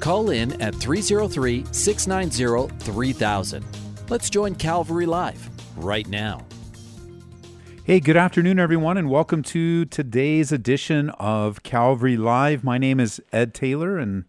Call in at 303 690 3000. Let's join Calvary Live right now. Hey, good afternoon, everyone, and welcome to today's edition of Calvary Live. My name is Ed Taylor, and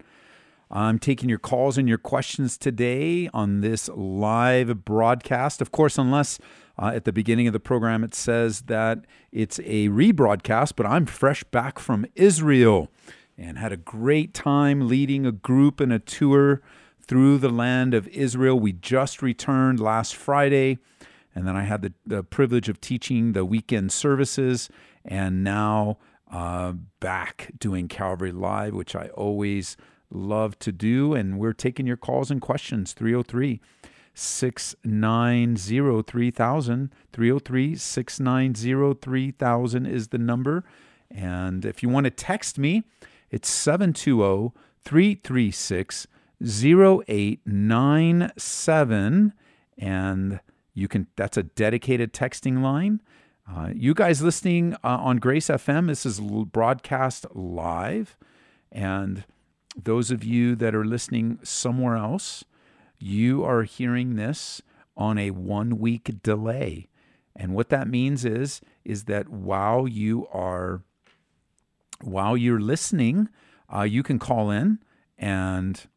I'm taking your calls and your questions today on this live broadcast. Of course, unless uh, at the beginning of the program it says that it's a rebroadcast, but I'm fresh back from Israel and had a great time leading a group and a tour through the land of Israel. We just returned last Friday and then I had the, the privilege of teaching the weekend services, and now uh, back doing Calvary Live, which I always love to do. And we're taking your calls and questions 303 690 3000. 303 690 3000 is the number. And if you want to text me, it's 720 336 0897. And you can that's a dedicated texting line. Uh, you guys listening uh, on Grace FM, this is broadcast live, and those of you that are listening somewhere else, you are hearing this on a one week delay. And what that means is is that while you are while you're listening, uh, you can call in and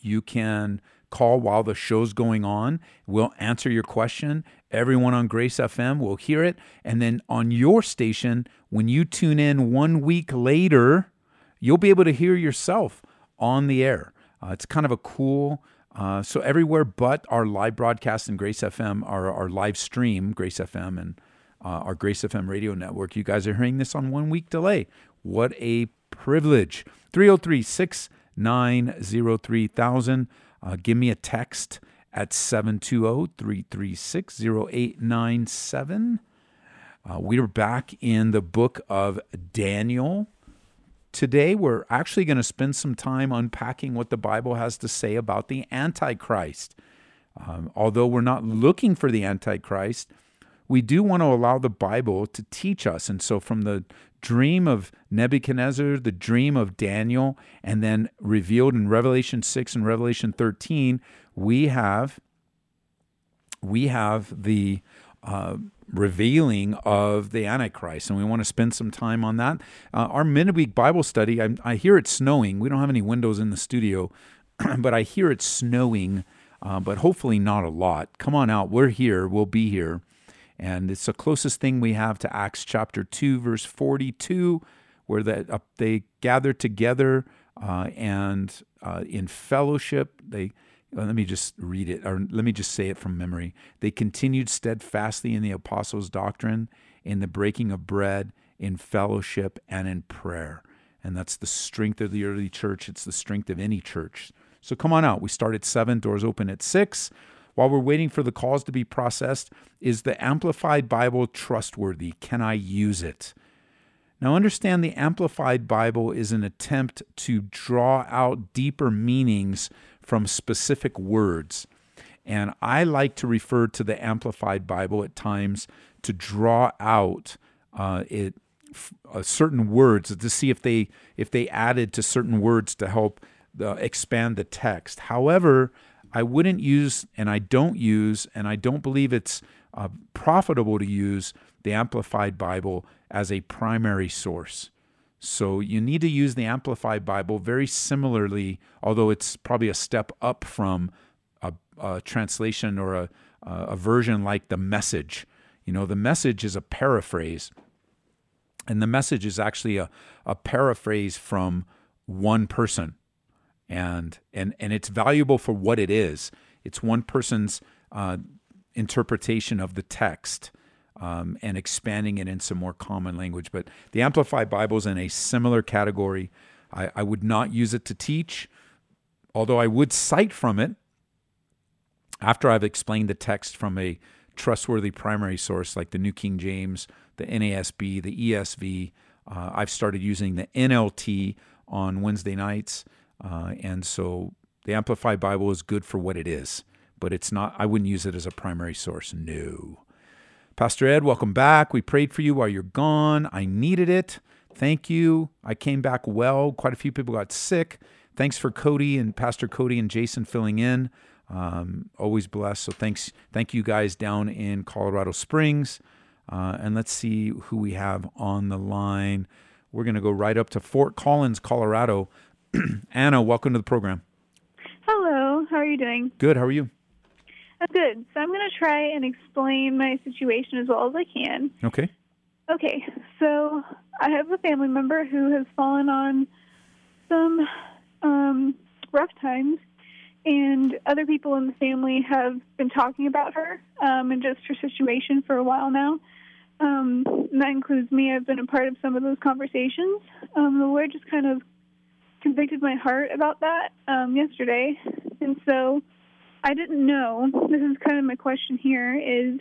you can call while the show's going on. We'll answer your question. Everyone on Grace FM will hear it. And then on your station, when you tune in one week later, you'll be able to hear yourself on the air. Uh, it's kind of a cool. Uh, so everywhere but our live broadcast in Grace FM, our, our live stream, Grace FM, and uh, our Grace FM radio network, you guys are hearing this on one week delay. What a privilege. 303 690 3000. Uh, give me a text at 720 336 0897. Uh, we are back in the book of Daniel. Today, we're actually going to spend some time unpacking what the Bible has to say about the Antichrist. Um, although we're not looking for the Antichrist, we do want to allow the Bible to teach us. And so, from the dream of Nebuchadnezzar, the dream of Daniel, and then revealed in Revelation 6 and Revelation 13, we have we have the uh, revealing of the Antichrist, and we want to spend some time on that. Uh, our midweek Bible study, I, I, hear it's snowing. We don't have any windows in the studio, but I hear it's snowing, uh, but hopefully not a lot. Come on out. We're here. We'll be here. And it's the closest thing we have to Acts chapter 2, verse 42, where the, uh, they gathered together uh, and uh, in fellowship, they uh, let me just read it, or let me just say it from memory. They continued steadfastly in the apostles' doctrine, in the breaking of bread, in fellowship, and in prayer. And that's the strength of the early church. It's the strength of any church. So come on out. We start at 7, doors open at 6. While we're waiting for the calls to be processed, is the Amplified Bible trustworthy? Can I use it? Now, understand the Amplified Bible is an attempt to draw out deeper meanings from specific words. And I like to refer to the Amplified Bible at times to draw out uh, it uh, certain words to see if they if they added to certain words to help uh, expand the text. However, I wouldn't use, and I don't use, and I don't believe it's uh, profitable to use the Amplified Bible as a primary source. So you need to use the Amplified Bible very similarly, although it's probably a step up from a, a translation or a, a version like the Message. You know, the Message is a paraphrase, and the Message is actually a, a paraphrase from one person and and and it's valuable for what it is. It's one person's uh, interpretation of the text um, and expanding it in some more common language. But the Amplified Bible is in a similar category. I, I would not use it to teach. although I would cite from it after I've explained the text from a trustworthy primary source like the New King James, the NASB, the ESV. Uh, I've started using the NLT on Wednesday nights. Uh, and so the Amplified Bible is good for what it is, but it's not, I wouldn't use it as a primary source. No. Pastor Ed, welcome back. We prayed for you while you're gone. I needed it. Thank you. I came back well. Quite a few people got sick. Thanks for Cody and Pastor Cody and Jason filling in. Um, always blessed. So thanks, thank you guys down in Colorado Springs. Uh, and let's see who we have on the line. We're going to go right up to Fort Collins, Colorado. Anna, welcome to the program. Hello. How are you doing? Good. How are you? I'm good. So I'm going to try and explain my situation as well as I can. Okay. Okay. So I have a family member who has fallen on some um, rough times and other people in the family have been talking about her um, and just her situation for a while now. Um, and that includes me. I've been a part of some of those conversations. Um, the Lord just kind of convicted my heart about that um, yesterday, and so I didn't know. This is kind of my question here: is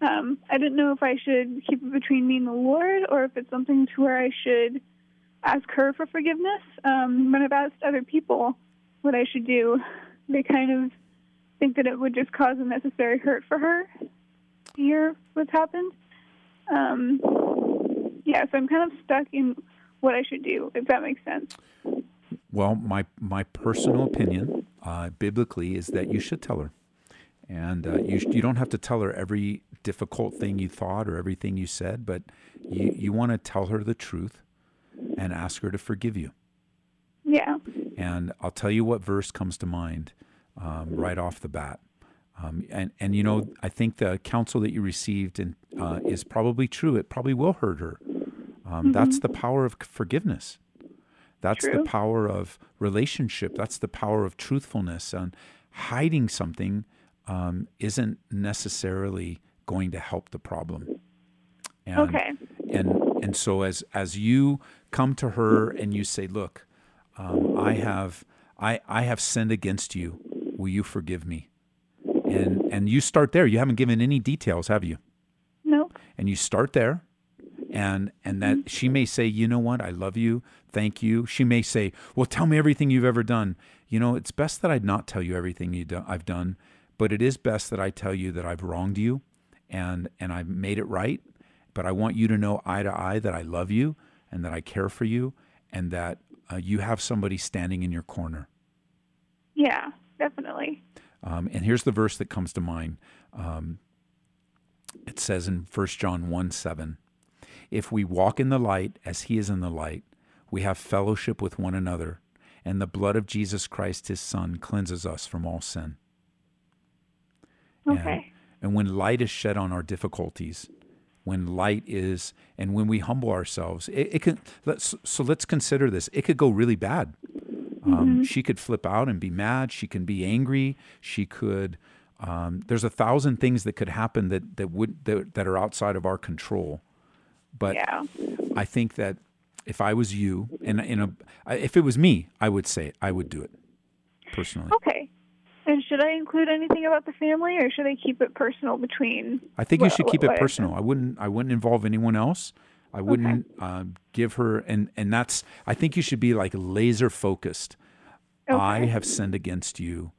um, I didn't know if I should keep it between me and the Lord, or if it's something to where I should ask her for forgiveness. Um, when I've asked other people what I should do, they kind of think that it would just cause unnecessary hurt for her to hear what's happened. Um, yeah, so I'm kind of stuck in what I should do, if that makes sense. Well, my my personal opinion, uh, biblically, is that you should tell her, and uh, you you don't have to tell her every difficult thing you thought or everything you said, but you you want to tell her the truth, and ask her to forgive you. Yeah. And I'll tell you what verse comes to mind um, right off the bat. Um, and and you know I think the counsel that you received and uh, is probably true. It probably will hurt her. Um, mm-hmm. That's the power of forgiveness. That's true. the power of relationship. That's the power of truthfulness. And hiding something um, isn't necessarily going to help the problem. And, okay. And and so as as you come to her and you say, "Look, um, I have I I have sinned against you. Will you forgive me?" And and you start there. You haven't given any details, have you? No. And you start there, and and that she may say, "You know what? I love you. Thank you." She may say, "Well, tell me everything you've ever done." You know, it's best that I not tell you everything you do, I've done, but it is best that I tell you that I've wronged you, and and I've made it right. But I want you to know eye to eye that I love you and that I care for you, and that uh, you have somebody standing in your corner. Yeah, definitely. Um, and here's the verse that comes to mind. Um, it says in 1 John 1 7, If we walk in the light as he is in the light, we have fellowship with one another, and the blood of Jesus Christ, his Son, cleanses us from all sin. Okay. And, and when light is shed on our difficulties, when light is, and when we humble ourselves, it, it can. Let's so let's consider this. It could go really bad. Um, Mm-hmm. She could flip out and be mad. She can be angry. She could. Um, there's a thousand things that could happen that that would that, that are outside of our control. But Yeah. I think that if I was you, and in a, if it was me, I would say it. I would do it personally. Okay. And should I include anything about the family, or should I keep it personal between? I think you should keep it what I- personal. I wouldn't. I wouldn't involve anyone else. I wouldn't uh, give her, and and that's. I think you should be like laser focused. Okay. I have sinned against you.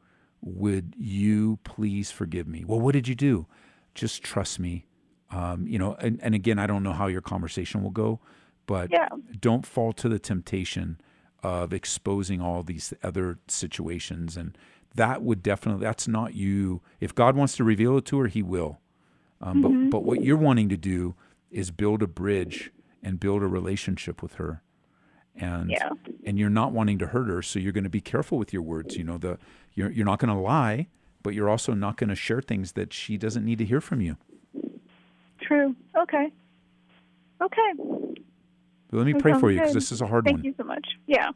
Would you please forgive me? Well, what did you do? Just trust me. Um, you know, and, and again, I don't know how your conversation will go, but Yeah. don't fall to the temptation of exposing all these other situations. And that would definitely, that's not you. If God wants to reveal it to her, he will. Um, Mm-hmm. but, but what you're wanting to do is build a bridge and build a relationship with her. And, Yeah. and you're not wanting to hurt her. So you're going to be careful with your words. You know, the, you're, you're not going to lie, but you're also not going to share things that she doesn't need to hear from you. True. Okay. Okay. Let me pray for you because this is a hard Thank one. Thank you so much. Yeah.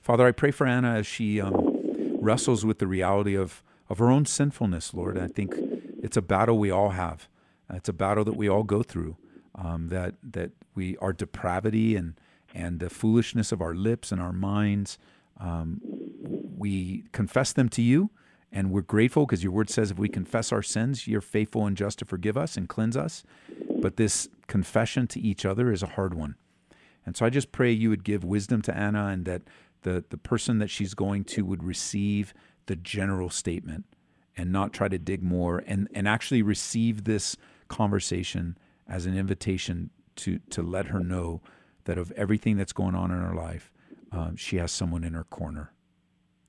Father, I pray for Anna as she um, wrestles with the reality of, of her own sinfulness, Lord. I think it's a battle we all have. It's a battle that we all go through. Um, that that we our depravity and and the foolishness of our lips and our minds. Um, we confess them to you, and we're grateful because your word says if we confess our sins, you're faithful and just to forgive us and cleanse us. But this confession to each other is a hard one. And so I just pray you would give wisdom to Anna and that the, the person that she's going to would receive the general statement and not try to dig more and, and actually receive this conversation as an invitation to, to let her know that of everything that's going on in her life, um, she has someone in her corner.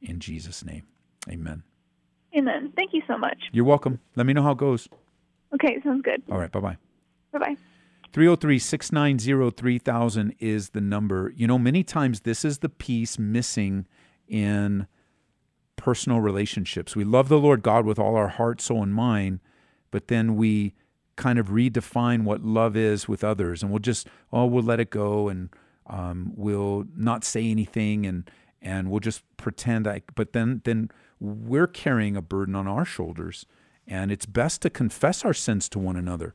In Jesus' name, amen. Amen. Thank you so much. You're welcome. Let me know how it goes. Okay, sounds good. All right, bye bye. Bye bye. 303 690 3000 is the number. You know, many times this is the piece missing in personal relationships. We love the Lord God with all our heart, soul, and mind, but then we kind of redefine what love is with others, and we'll just, oh, we'll let it go, and um, we'll not say anything, and and we'll just pretend like. But then then we're carrying a burden on our shoulders, and it's best to confess our sins to one another,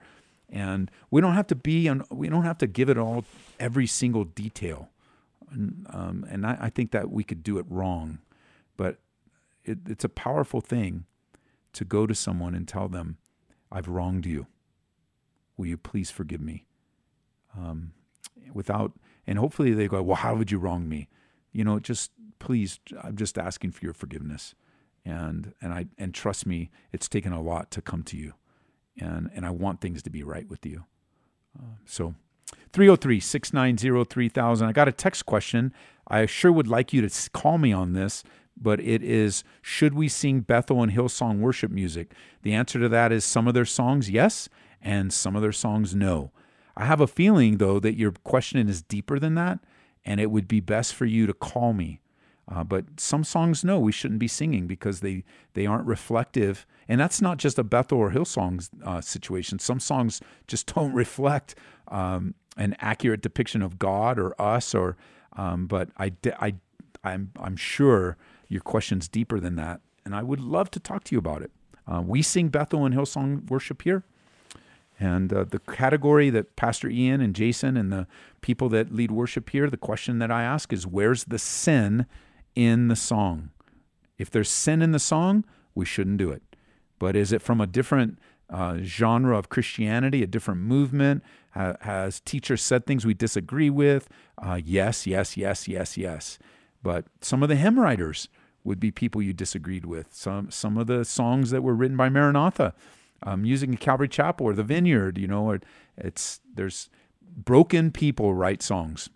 and we don't have to be on. We don't have to give it all every single detail, and, um, and I, I think that we could do it wrong, but it, it's a powerful thing to go to someone and tell them, I've wronged you. Will you please forgive me? Um, without, and hopefully they go, Well, how would you wrong me? You know, just please, I'm just asking for your forgiveness. And, and I, and trust me, it's taken a lot to come to you. And, and I want things to be right with you. Uh, so 303 690 3000. I got a text question. I sure would like you to call me on this but it is should we sing Bethel and Hillsong worship music? The answer to that is some of their songs, yes, and some of their songs, no. I have a feeling, though, that your question is deeper than that, and it would be best for you to call me. Uh, but some songs, no, we shouldn't be singing because they, they aren't reflective. And that's not just a Bethel or Hillsong uh, situation. Some songs just don't reflect um, an accurate depiction of God or us. Or, um, but I, I, I'm, I'm sure your question's deeper than that, and I would love to talk to you about it. Uh, we sing Bethel and Hillsong worship here. And uh, the category that Pastor Ian and Jason and the people that lead worship here, the question that I ask is where's the sin in the song? If there's sin in the song, we shouldn't do it. But is it from a different uh, genre of Christianity, a different movement? Ha- has teachers said things we disagree with? Uh, yes, yes, yes, yes, yes. But some of the hymn writers would be people you disagreed with. Some some of the songs that were written by Maranatha, um, using Calvary Chapel or the Vineyard, you know, or it's there's broken people write songs,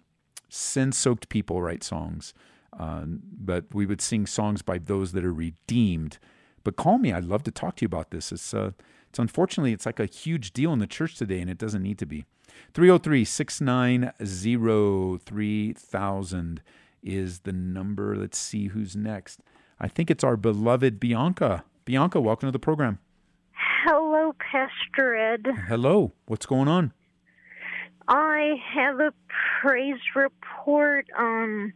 sin-soaked people write songs, uh, but we would sing songs by those that are redeemed. But call me. I'd love to talk to you about this. It's uh, it's unfortunately it's like a huge deal in the church today, and it doesn't need to be. 303 690 3000 is the number. Let's see who's next. I think it's our beloved Bianca. Bianca, welcome to the program. Hello, Pastor Ed. Hello. What's going on? I have a praise report. Um,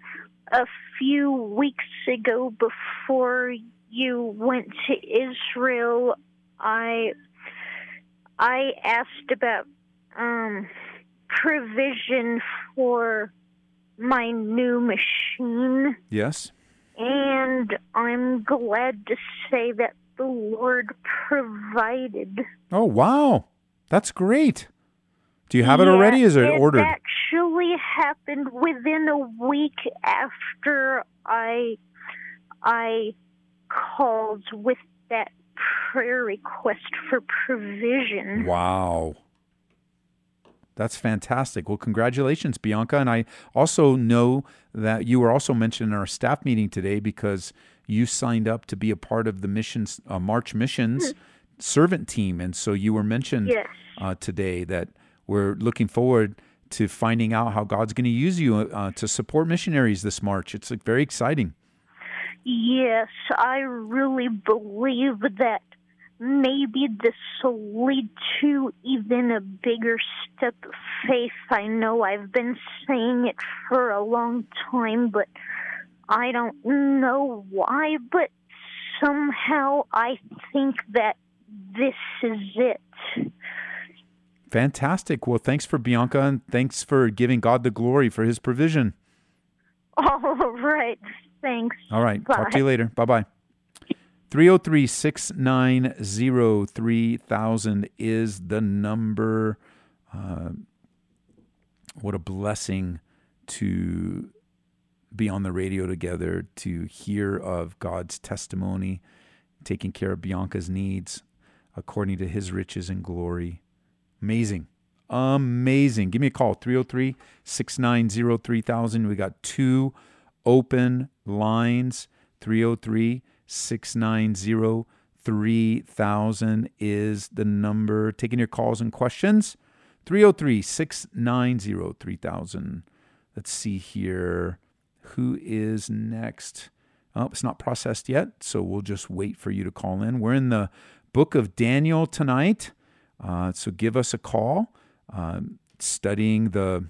a few weeks ago, before you went to Israel, I I asked about um, provision for my new machine. Yes. And I'm glad to say that the Lord provided. Oh, wow. That's great. Do you have it already? Is it, ordered? it ordered? actually happened within a week after I I called with that prayer request for provision. Wow. That's fantastic. Well, congratulations, Bianca. And I also know that you were also mentioned in our staff meeting today because you signed up to be a part of the missions, uh, March Missions mm-hmm. servant team. And so you were mentioned yes. uh, today that we're looking forward to finding out how God's going to use you uh, to support missionaries this March. It's like, very exciting. Yes, I really believe that maybe this will lead to even a bigger step of faith. I know I've been saying it for a long time, but I don't know why, but somehow I think that this is it. Fantastic. Well, thanks for Bianca and thanks for giving God the glory for his provision. All right. Thanks. All right. Talk to you later. Bye bye. 303 690 3000 is the number. Uh, what a blessing to be on the radio together, to hear of God's testimony, taking care of Bianca's needs according to his riches and glory. Amazing. Amazing. Give me a call 303 690 3000. We got two open lines 303 690 3000 is the number. Taking your calls and questions 303 690 3000. Let's see here. Who is next? Oh, it's not processed yet, so we'll just wait for you to call in. We're in the book of Daniel tonight, uh, so give us a call. Um, studying the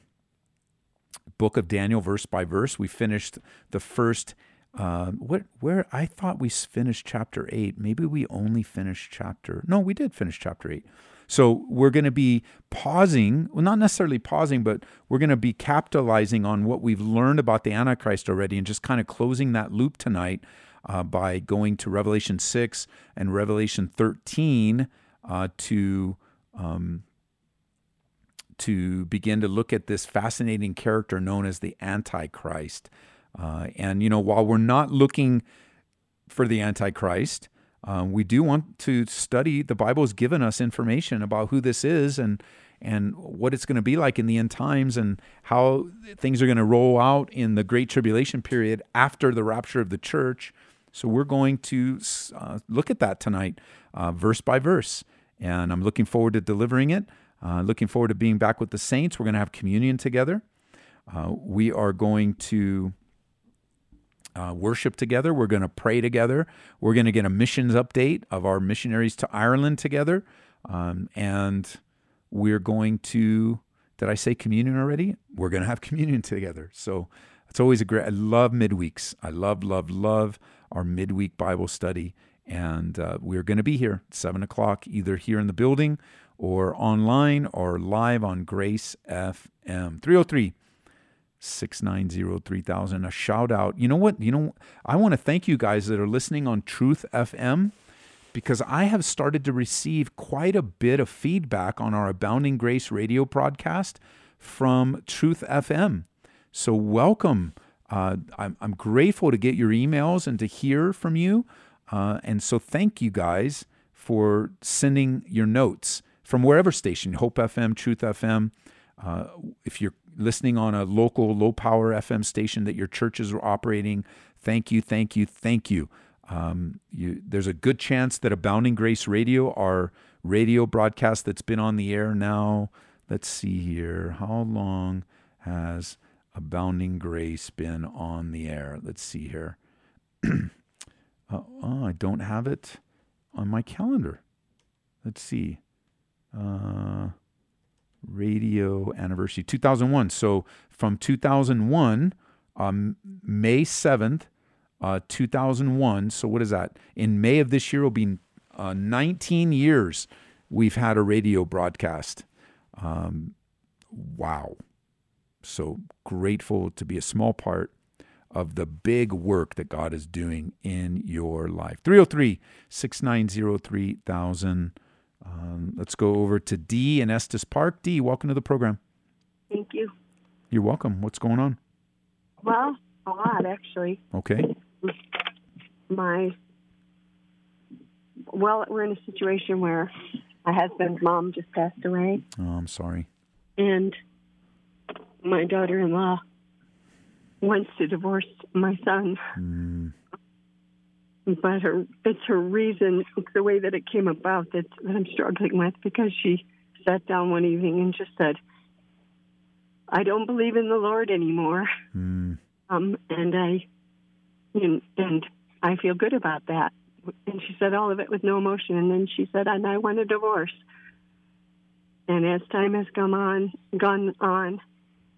book of Daniel verse by verse. We finished the first. Uh, what where I thought we finished chapter eight. Maybe we only finished chapter. No, we did finish chapter eight. So we're going to be pausing, well, not necessarily pausing, but we're going to be capitalizing on what we've learned about the Antichrist already and just kind of closing that loop tonight uh, by going to Revelation 6 and Revelation 13 uh, to. Um, to begin to look at this fascinating character known as the Antichrist. Uh, and, you know, while we're not looking for the Antichrist, um, we do want to study. The Bible has given us information about who this is and and what it's going to be like in the end times and how things are going to roll out in the Great Tribulation period after the rapture of the church. So we're going to uh, look at that tonight, uh, verse by verse. And I'm looking forward to delivering it. Uh, looking forward to being back with the saints. We're going to have communion together. Uh, we are going to uh, worship together. We're going to pray together. We're going to get a missions update of our missionaries to Ireland together. Um, and we're going to, did I say communion already? We're going to have communion together. So it's always a great, I love midweeks. I love, love, love our midweek Bible study. And uh, we're going to be here at 7 o'clock, either here in the building or online or live on Grace FM. 303 690 3000. A shout out. You know what? You know, I want to thank you guys that are listening on Truth FM because I have started to receive quite a bit of feedback on our Abounding Grace radio broadcast from Truth FM. So, welcome. Uh, I'm, I'm grateful to get your emails and to hear from you. Uh, and so, thank you guys for sending your notes from wherever station, Hope FM, Truth FM. Uh, if you're listening on a local low power FM station that your churches are operating, thank you, thank you, thank you. Um, you. There's a good chance that Abounding Grace Radio, our radio broadcast that's been on the air now, let's see here, how long has Abounding Grace been on the air? Let's see here. uh, oh, I don't have it on my calendar. Let's see. Uh, radio anniversary 2001 so from 2001 um, may 7th uh, 2001 so what is that? In may of this year will be uh, 19 years we've had a radio broadcast. Um, wow. So grateful to be a small part of the big work that god is doing in your life 303 690 3000 um, let's go over to Dee in Estes Park. Dee, welcome to the program. Thank you. You're welcome. What's going on? Well, a lot actually. Okay. My well, we're in a situation where my husband's mom just passed away, Oh, I'm sorry. and my daughter-in-law wants to divorce my son. Mm, But her, it's her reason, it's the way that it came about that, that I'm struggling with because she sat down one evening and just said, I don't believe in the Lord anymore. mm, Um, and I, and, and I feel good about that. And she said all of it with no emotion. And then she said, and I want a divorce. And as time has come on, gone on,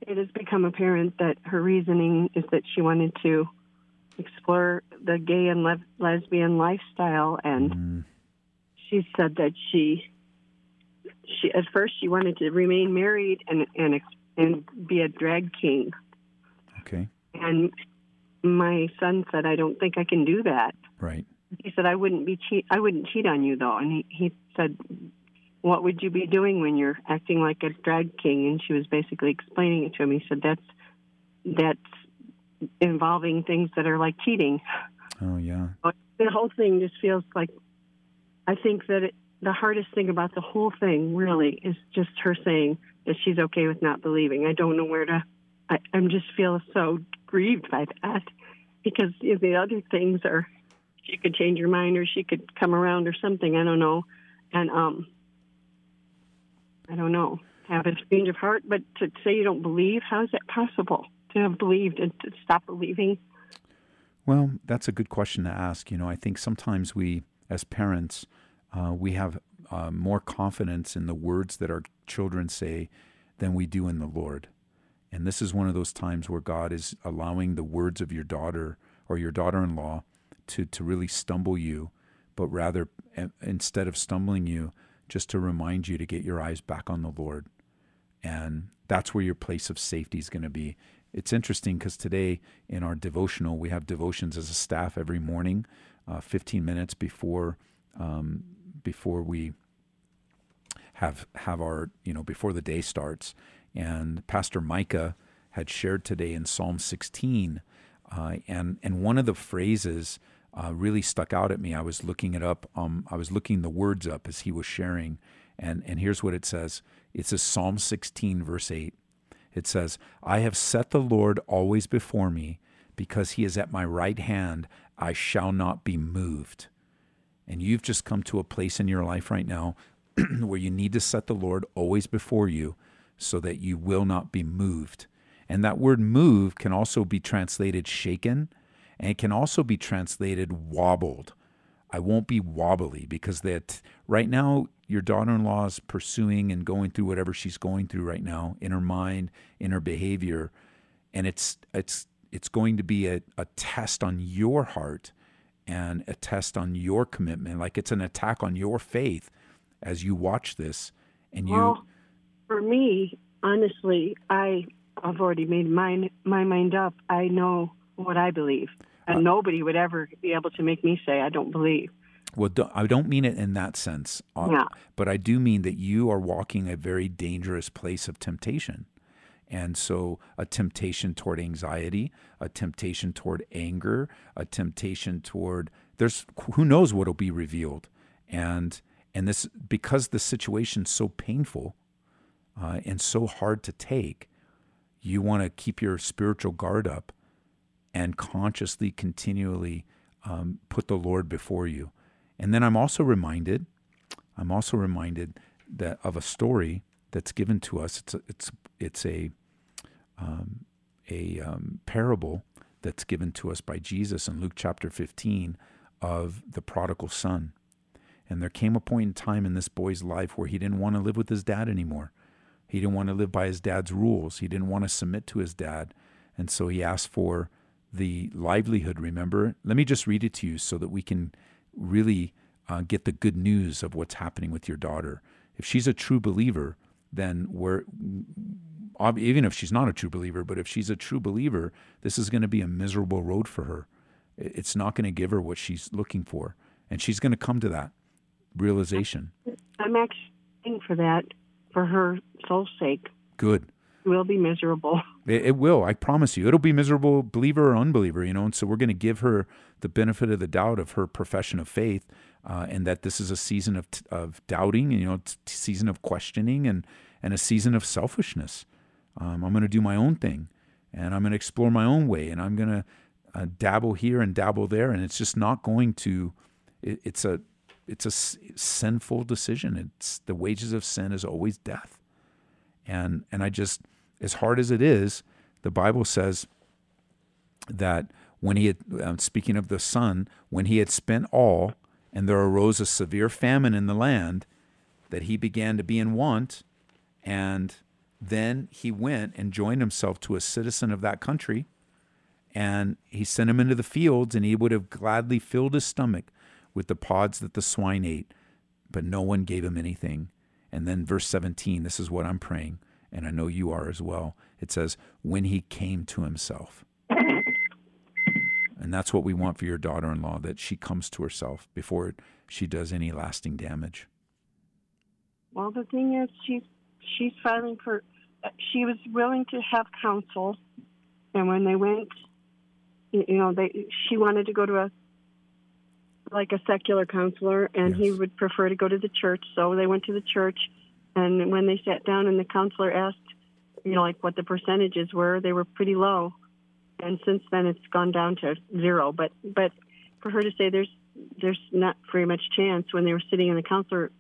it has become apparent that her reasoning is that she wanted to explore the gay and le- lesbian lifestyle. And mm, she said that she, she at first she wanted to remain married and and and be a drag king okay. and my son said, I don't think I can do that. Right. He said, I wouldn't be cheat. I wouldn't cheat on you though. And he, he said, what would you be doing when you're acting like a drag king? And she was basically explaining it to him. He said, that's, that's involving things that are like cheating. Oh, yeah. The whole thing just feels like, I think that it, the hardest thing about the whole thing really is just her saying that she's okay with not believing. I don't know where to, I, I'm just feel so grieved by that because the other things are, she could change her mind or she could come around or something. I don't know. And, um, I don't know, have a change of heart, but to say you don't believe, how is that possible? To have believed and to stop believing? Well, that's a good question to ask. You know, I think sometimes we, as parents, uh, we have uh, more confidence in the words that our children say than we do in the Lord. And this is one of those times where God is allowing the words of your daughter or your daughter in law to, to really stumble you, but rather, instead of stumbling you, just to remind you to get your eyes back on the Lord. And that's where your place of safety is going to be. It's interesting because today in our devotional, we have devotions as a staff every morning, uh, 15 minutes before um, before we have have our you know before the day starts. And Pastor Micah had shared today in Psalm 16, uh, and and one of the phrases uh, really stuck out at me. I was looking it up. Um, I was looking the words up as he was sharing, and and here's what it says. It says Psalm 16 verse 8. It says, "I have set the Lord always before me, because He is at my right hand. I shall not be moved." And you've just come to a place in your life right now where you need to set the Lord always before you, so that you will not be moved. And that word "move" can also be translated shaken and it can also be translated wobbled. I won't be wobbly because that right now your daughter-in-law is pursuing and going through whatever she's going through right now in her mind, in her behavior, and it's it's it's going to be a, a test on your heart and a test on your commitment. Like it's an attack on your faith as you watch this. And you well, for me, honestly, I I've already made my my mind up. I know what I believe and nobody would ever be able to make me say I don't believe. Well, I don't mean it in that sense, uh, yeah. but I do mean that you are walking a very dangerous place of temptation. And so, a temptation toward anxiety, a temptation toward anger, a temptation toward there's who knows what'll be revealed, and and this because the situation's so painful uh, and so hard to take, you want to keep your spiritual guard up and consciously, continually um, put the Lord before you. And then I'm also reminded, I'm also reminded that of a story that's given to us. It's a, it's it's a um, a um, parable that's given to us by Jesus in Luke chapter 15 of the prodigal son. And there came a point in time in this boy's life where he didn't want to live with his dad anymore. He didn't want to live by his dad's rules. He didn't want to submit to his dad. And so he asked for the livelihood, remember? Let me just read it to you so that we can really uh, get the good news of what's happening with your daughter. If she's a true believer, then we're, even if she's not a true believer, but if she's a true believer, this is going to be a miserable road for her. It's not going to give her what she's looking for. And she's going to come to that realization. I'm actually for that for her soul's sake. Good will be miserable. It, it, will. I promise you. It'll be miserable, believer or unbeliever. You know, and so we're going to give her the benefit of the doubt of her profession of faith, uh, and that this is a season of of doubting, you know, t- season of questioning, and and a season of selfishness. Um, I'm going to do my own thing, and I'm going to explore my own way, and I'm going to uh, dabble here and dabble there, and it's just not going to. It, it's a it's a sinful decision. It's the wages of sin is always death. And and I just as hard as it is, the Bible says that when he had um, speaking of the son, when he had spent all, and there arose a severe famine in the land, that he began to be in want, and then he went and joined himself to a citizen of that country, and he sent him into the fields, and he would have gladly filled his stomach with the pods that the swine ate, but no one gave him anything. And then verse 17, this is what I'm praying, and I know you are as well. It says, when he came to himself. And that's what we want for your daughter in law that she comes to herself before she does any lasting damage. Well, the thing is, she's she's filing for. She was willing to have counsel, and when they went, you know, they she wanted to go to a like a secular counselor, and he would prefer to go to the church. So they went to the church, and when they sat down, and the counselor asked, you know, like what the percentages were, they were pretty low. And since then, it's gone down to zero. But but for her to say there's there's not very much chance when they were sitting in the counselor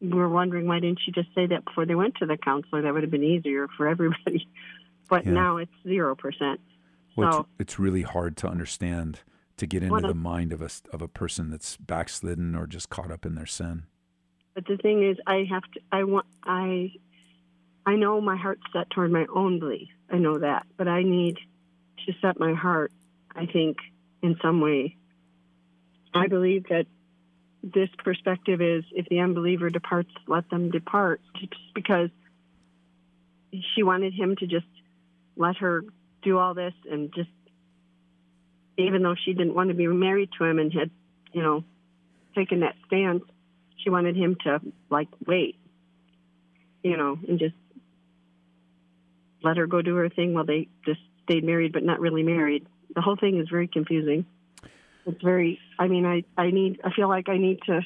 we were wondering why didn't she just say that before they went to the counselor? That would have been easier for everybody. But Yeah. now it's zero percent. Well, So- it's, it's really hard to understand to get into the mind of a of a person that's backslidden or just caught up in their sin. But the thing is, I have to. I want. I. I know my heart's set toward my own belief. I know that, but I need to set my heart. I think in some way. I believe that this perspective is if the unbeliever departs, let them depart. Just because she wanted him to just let her do all this and just, even though she didn't want to be married to him and had, you know, taken that stance, she wanted him to like wait, you know, and just let her go do her thing while they just stayed married but not really married. The whole thing is very confusing. It's very. I mean, I I need. I feel like I need to.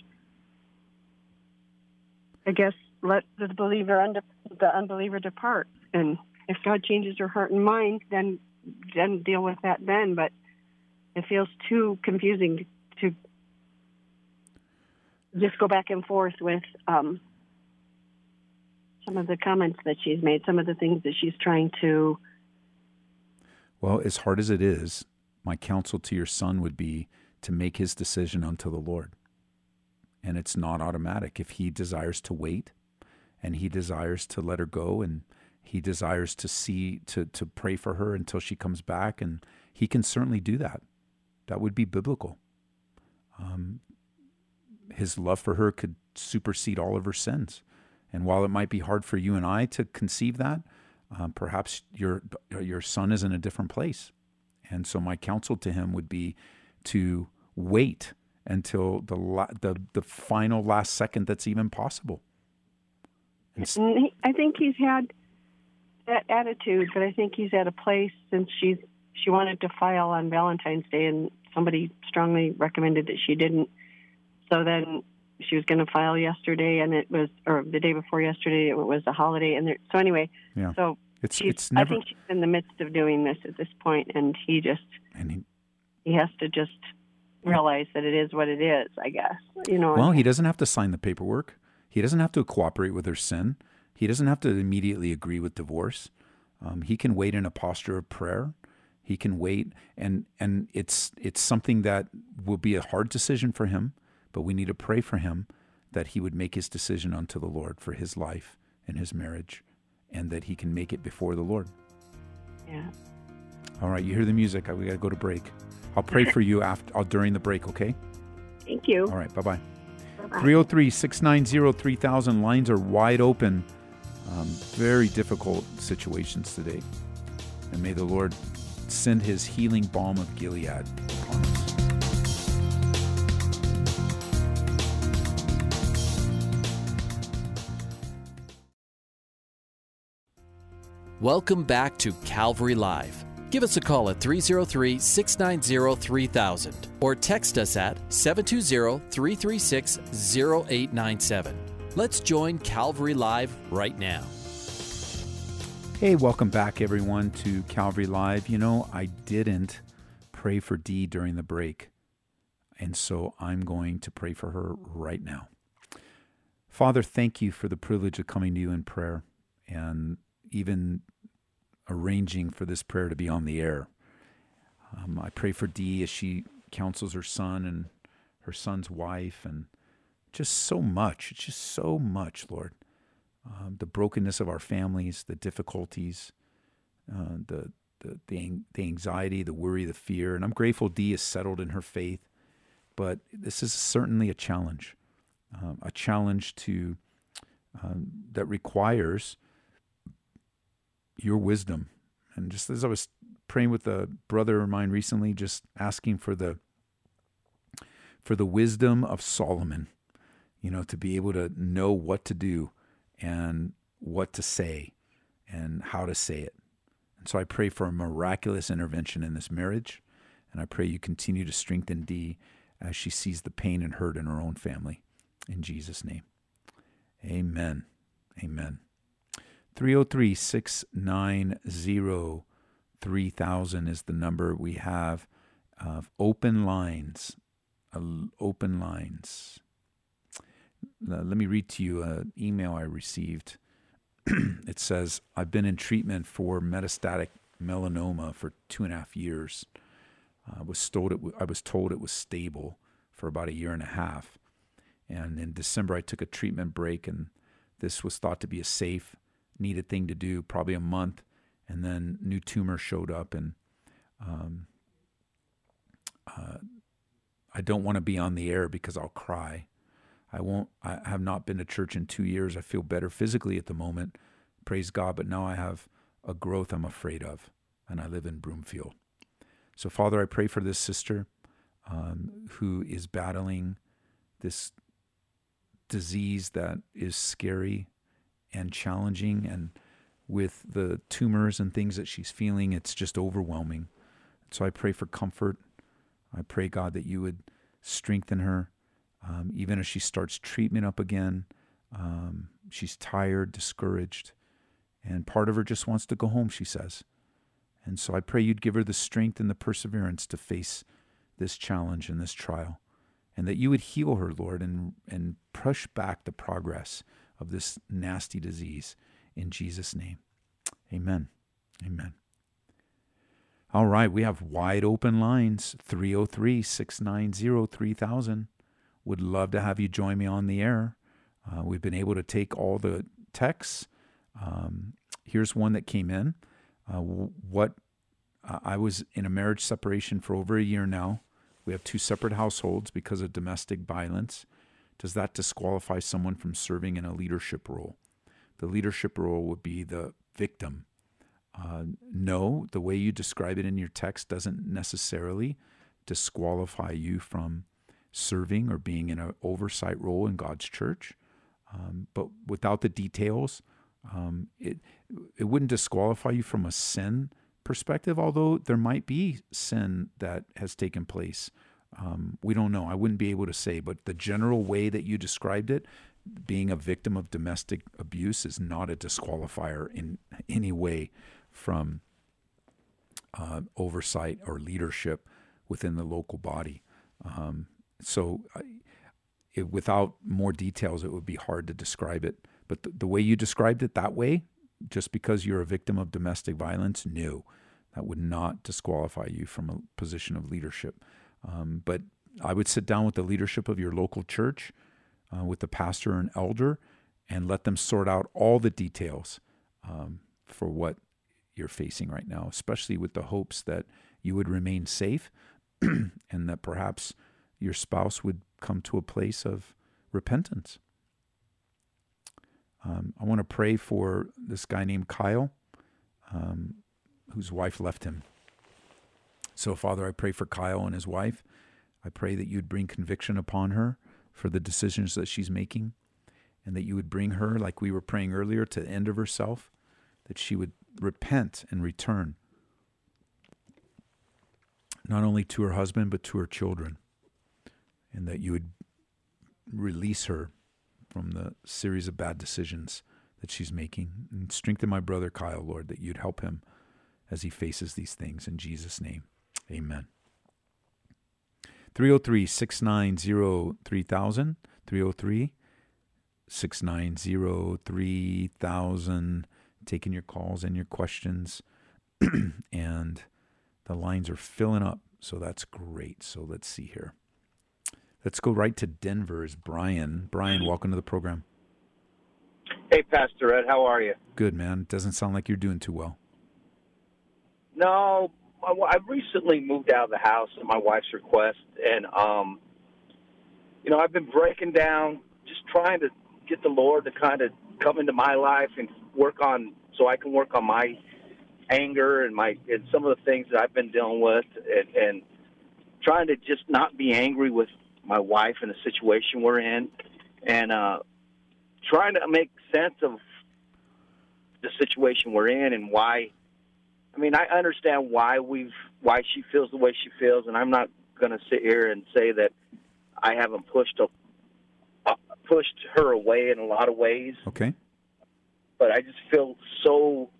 I guess let the believer under the unbeliever depart, and if God changes her heart and mind, then then deal with that then. But it feels too confusing to just go back and forth with um, some of the comments that she's made, some of the things that she's trying to. Well, as hard as it is, my counsel to your son would be to make his decision unto the Lord. And it's not automatic. If he desires to wait and he desires to let her go and he desires to see to to pray for her until she comes back and he can certainly do that. That would be biblical. Um, his love for her could supersede all of her sins. And while it might be hard for you and I to conceive that, um, perhaps your your son is in a different place. And so my counsel to him would be to wait until the la- the the final last second that's even possible. And I think he's had that attitude, but I think he's at a place since she's she wanted to file on Valentine's Day, and somebody strongly recommended that she didn't. So then she was going to file yesterday, and it was or the day before yesterday. It was a holiday, and there, so anyway, Yeah. so It's it's never I think she's in the midst of doing this at this point, and he just and he, he has to just realize that it is what it is. I guess you know. well, he doesn't have to sign the paperwork. He doesn't have to cooperate with her sin. He doesn't have to immediately agree with divorce. Um, he can wait in a posture of prayer. He can wait, and and it's it's something that will be a hard decision for him. But we need to pray for him that he would make his decision unto the Lord for his life and his marriage, and that he can make it before the Lord. yeah. All right, you hear the music. We got to go to break. I'll pray for you after uh, during the break. Okay. Thank you. All right. Bye bye. Bye-bye. 303 690 3000. Lines are wide open. Um, very difficult situations today. And may the Lord send his healing balm of Gilead Welcome back to Calvary Live. Give us a call at 303 690 3000 or text us at 720 336 0897. Let's join Calvary Live right now. Hey, welcome back, everyone, to Calvary Live. You know, I didn't pray for Dee during the break, and so I'm going to pray for her right now. Father, thank you for the privilege of coming to you in prayer and even arranging for this prayer to be on the air. Um, I pray for Dee as she counsels her son and her son's wife, and just so much. It's just so much, Lord um, the brokenness of our families, the difficulties, uh, the, the the the anxiety, the worry, the fear. And I'm grateful Dee is settled in her faith, but this is certainly a challenge, um, a challenge to um, that requires your wisdom. And just as I was praying with a brother of mine recently, just asking for the for the wisdom of Solomon, you know, to be able to know what to do and what to say and how to say it. And so I pray for a miraculous intervention in this marriage. And I pray you continue to strengthen Dee as she sees the pain and hurt in her own family. In Jesus' name. Amen. Amen. 303 690 3000 is the number we have of open lines. Open lines. Let me read to you an email I received. it says, I've been in treatment for metastatic melanoma for two and a half years. I was told it. I was told it was stable for about a year and a half, and in December I took a treatment break, and this was thought to be a safe, needed thing to do. Probably a month, and then new tumor showed up, and um, uh, I don't want to be on the air because I'll cry. I won't. I have not been to church in two years. I feel better physically at the moment, praise God. But now I have a growth I'm afraid of, and I live in Broomfield. So, Father, I pray for this sister um, who is battling this disease that is scary and challenging. And with the tumors and things that she's feeling, it's just overwhelming. So, I pray for comfort. I pray, God, that you would strengthen her, um, even as she starts treatment up again. Um, she's tired, discouraged, and part of her just wants to go home, she says. And so I pray you'd give her the strength and the perseverance to face this challenge and this trial, and that you would heal her, Lord, and, and push back the progress of this nasty disease in Jesus' name. Amen. Amen. All right, we have wide open lines 303 690 3000. Would love to have you join me on the air. Uh, we've been able to take all the texts. Um, here's one that came in. Uh, what uh, I was in a marriage separation for over a year now. We have two separate households because of domestic violence. Does that disqualify someone from serving in a leadership role? The leadership role would be the victim. Uh, no, the way you describe it in your text doesn't necessarily disqualify you from serving or being in an oversight role in God's church. Um, but without the details, um, it it wouldn't disqualify you from a sin perspective, although there might be sin that has taken place. Um, we don't know. I wouldn't be able to say, but the general way that you described it, being a victim of domestic abuse, is not a disqualifier in any way from uh, oversight or leadership within the local body. Um, so, it, without more details, it would be hard to describe it. But the, the way you described it that way, just because you're a victim of domestic violence, no, that would not disqualify you from a position of leadership. Um, but I would sit down with the leadership of your local church, uh, with the pastor and elder, and let them sort out all the details um, for what you're facing right now, especially with the hopes that you would remain safe and that perhaps your spouse would come to a place of repentance. Um, I want to pray for this guy named Kyle, um, whose wife left him. So, Father, I pray for Kyle and his wife. I pray that you'd bring conviction upon her for the decisions that she's making, and that you would bring her, like we were praying earlier, to the end of herself, that she would repent and return, not only to her husband, but to her children, and that you would release her from the series of bad decisions that she's making. And strengthen my brother Kyle, Lord, that you'd help him as he faces these things. In Jesus' name, amen. 303 690 3000. 303 690 3000. Taking your calls and your questions. and the lines are filling up. So that's great. So let's see here. Let's go right to Denver's Brian. Brian, welcome to the program. Hey, Pastor Ed, how are you? Good, man. Doesn't sound like you're doing too well. No, I recently moved out of the house at my wife's request, and um, you know, I've been breaking down, just trying to get the Lord to kind of come into my life and work on, so I can work on my anger and my and some of the things that I've been dealing with, and, and trying to just not be angry with my wife and the situation we're in, and uh, trying to make sense of the situation we're in and why. I mean, I understand why we've why she feels the way she feels, and I'm not going to sit here and say that I haven't pushed a, uh, pushed her away in a lot of ways. Okay. But I just feel so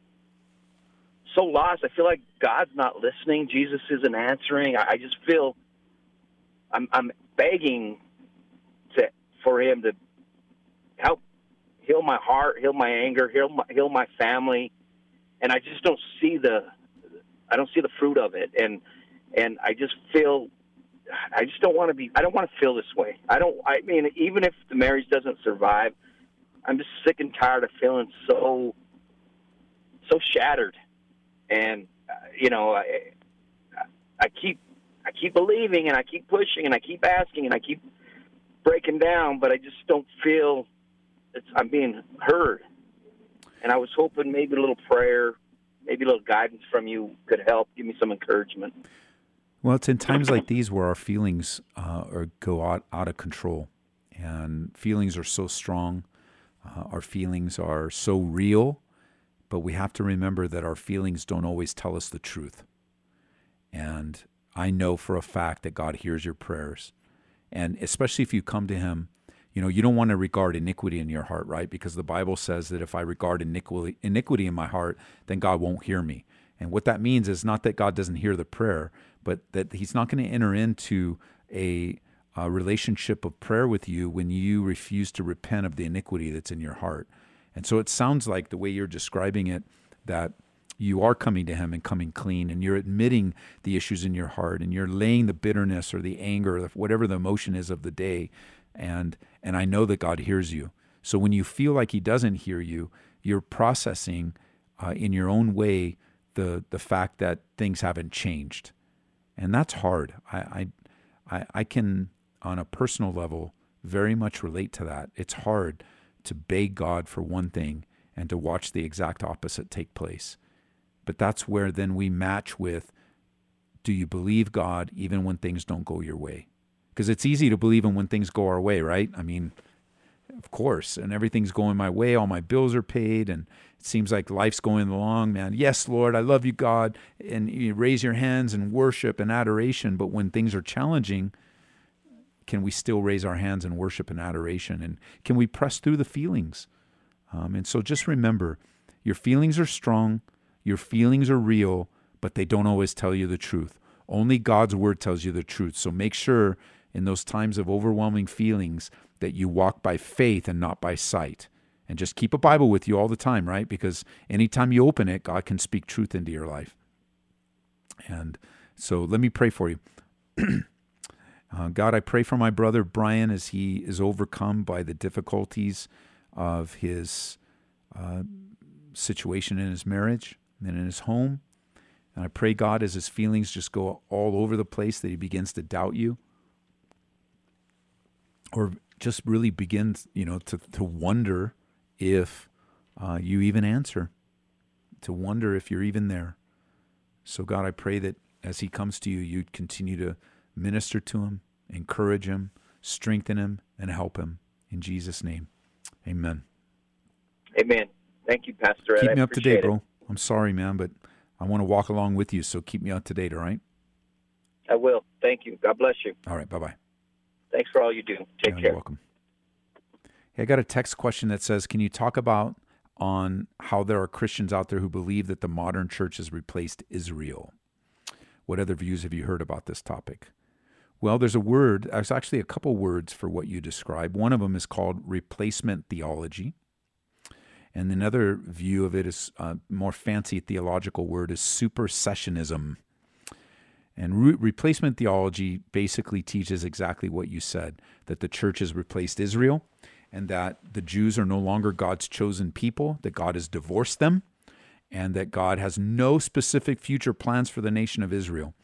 so lost. I feel like God's not listening. Jesus isn't answering. I, I just feel I'm I'm begging to for Him to help heal my heart, heal my anger, heal my heal my family, and I just don't see the I don't see the fruit of it, and and I just feel I just don't want to be I don't want to feel this way. I don't I mean even if the marriage doesn't survive, I'm just sick and tired of feeling so so shattered, and uh, you know I I keep I keep believing and I keep pushing and I keep asking and I keep breaking down, but I just don't feel it's, I'm being heard. And I was hoping maybe a little prayer, maybe a little guidance from you could help, give me some encouragement. Well, it's in times like these where our feelings uh, are, go out, out of control, and feelings are so strong. Uh, our feelings are so real, but we have to remember that our feelings don't always tell us the truth. And I know for a fact that God hears your prayers. And especially if you come to Him, you know, you don't want to regard iniquity in your heart, right? Because the Bible says that if I regard iniquity, iniquity in my heart, then God won't hear me. And what that means is not that God doesn't hear the prayer, but that He's not going to enter into a, a relationship of prayer with you when you refuse to repent of the iniquity that's in your heart. And so it sounds like the way you're describing it, that you are coming to him and coming clean and you're admitting the issues in your heart and you're laying the bitterness or the anger or whatever the emotion is of the day and and I know that God hears you. So when you feel like he doesn't hear you, you're processing uh, in your own way the the fact that things haven't changed. And that's hard. I, I I can on a personal level very much relate to that. It's hard to beg God for one thing and to watch the exact opposite take place. But that's where then we match with do you believe God even when things don't go your way? Because it's easy to believe in when things go our way, right? I mean, of course, and everything's going my way, all my bills are paid, and it seems like life's going along, man. Yes, Lord, I love you, God. And you raise your hands in worship and adoration. But when things are challenging, can we still raise our hands in worship and adoration? And can we press through the feelings? Um, and so just remember your feelings are strong, your feelings are real, but they don't always tell you the truth. Only God's word tells you the truth. So make sure in those times of overwhelming feelings that you walk by faith and not by sight. And just keep a Bible with you all the time, right? Because anytime you open it, God can speak truth into your life. And so let me pray for you. uh, God, I pray for my brother Brian as he is overcome by the difficulties of his uh, situation in his marriage and in his home. And I pray, God, as his feelings just go all over the place, that he begins to doubt you or just really begin, you know, to, to wonder if uh, you even answer, to wonder if you're even there. So, God, I pray that as he comes to you, you'd continue to minister to him, encourage him, strengthen him, and help him. In Jesus' name, amen. Amen. Thank you, Pastor. Keep Ed. me up to date, bro. I'm sorry, man, but I want to walk along with you, so keep me up to date, all right? I will. Thank you. God bless you. All right, bye bye. Thanks for all you do. Take Yeah, care. You're welcome. Hey, I got a text question that says, "Can you talk about on how there are Christians out there who believe that the modern church has replaced Israel? What other views have you heard about this topic?" Well, there's a word. There's actually a couple words for what you describe. One of them is called replacement theology, and another view of it is uh, more fancy theological word is supersessionism. And re- replacement theology basically teaches exactly what you said that the church has replaced Israel and that the Jews are no longer God's chosen people, that God has divorced them, and that God has no specific future plans for the nation of Israel.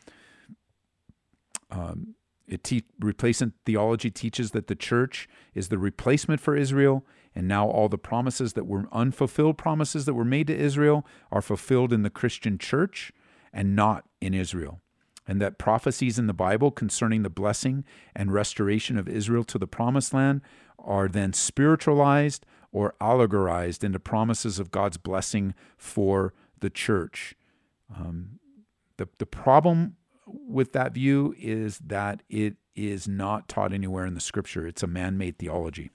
Um, It te- replacement theology teaches that the church is the replacement for Israel, and now all the promises that were unfulfilled promises that were made to Israel are fulfilled in the Christian church and not in Israel. And that prophecies in the Bible concerning the blessing and restoration of Israel to the promised land are then spiritualized or allegorized into promises of God's blessing for the church. Um, the, the problem with that view is that it is not taught anywhere in the scripture. It's a man made theology.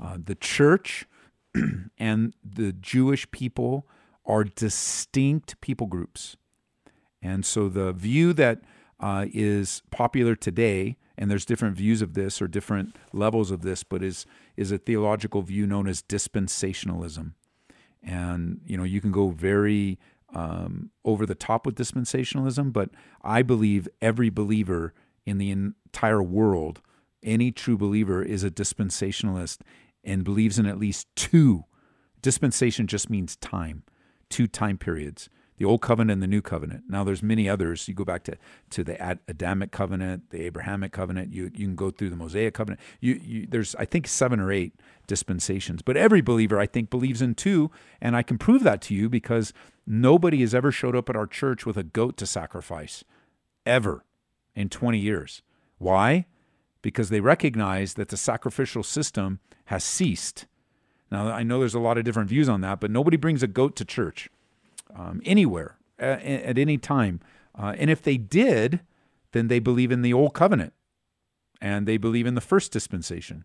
Uh, the church and the Jewish people are distinct people groups. And so the view that uh, is popular today, and there's different views of this or different levels of this, but is is a theological view known as dispensationalism. And you know, you can go very um, over the top with dispensationalism, but I believe every believer in the entire world, any true believer, is a dispensationalist and believes in at least two. Dispensation just means time, two time periods the old covenant and the new covenant. Now there's many others. You go back to, to the Adamic covenant, the Abrahamic covenant. You you can go through the Mosaic covenant. You, you there's I think seven or eight dispensations. But every believer I think believes in two, and I can prove that to you because nobody has ever showed up at our church with a goat to sacrifice, ever, in 20 years. Why? Because they recognize that the sacrificial system has ceased. Now I know there's a lot of different views on that, but nobody brings a goat to church um, anywhere at, at, any time. Uh, and if they did, then they believe in the old covenant and they believe in the first dispensation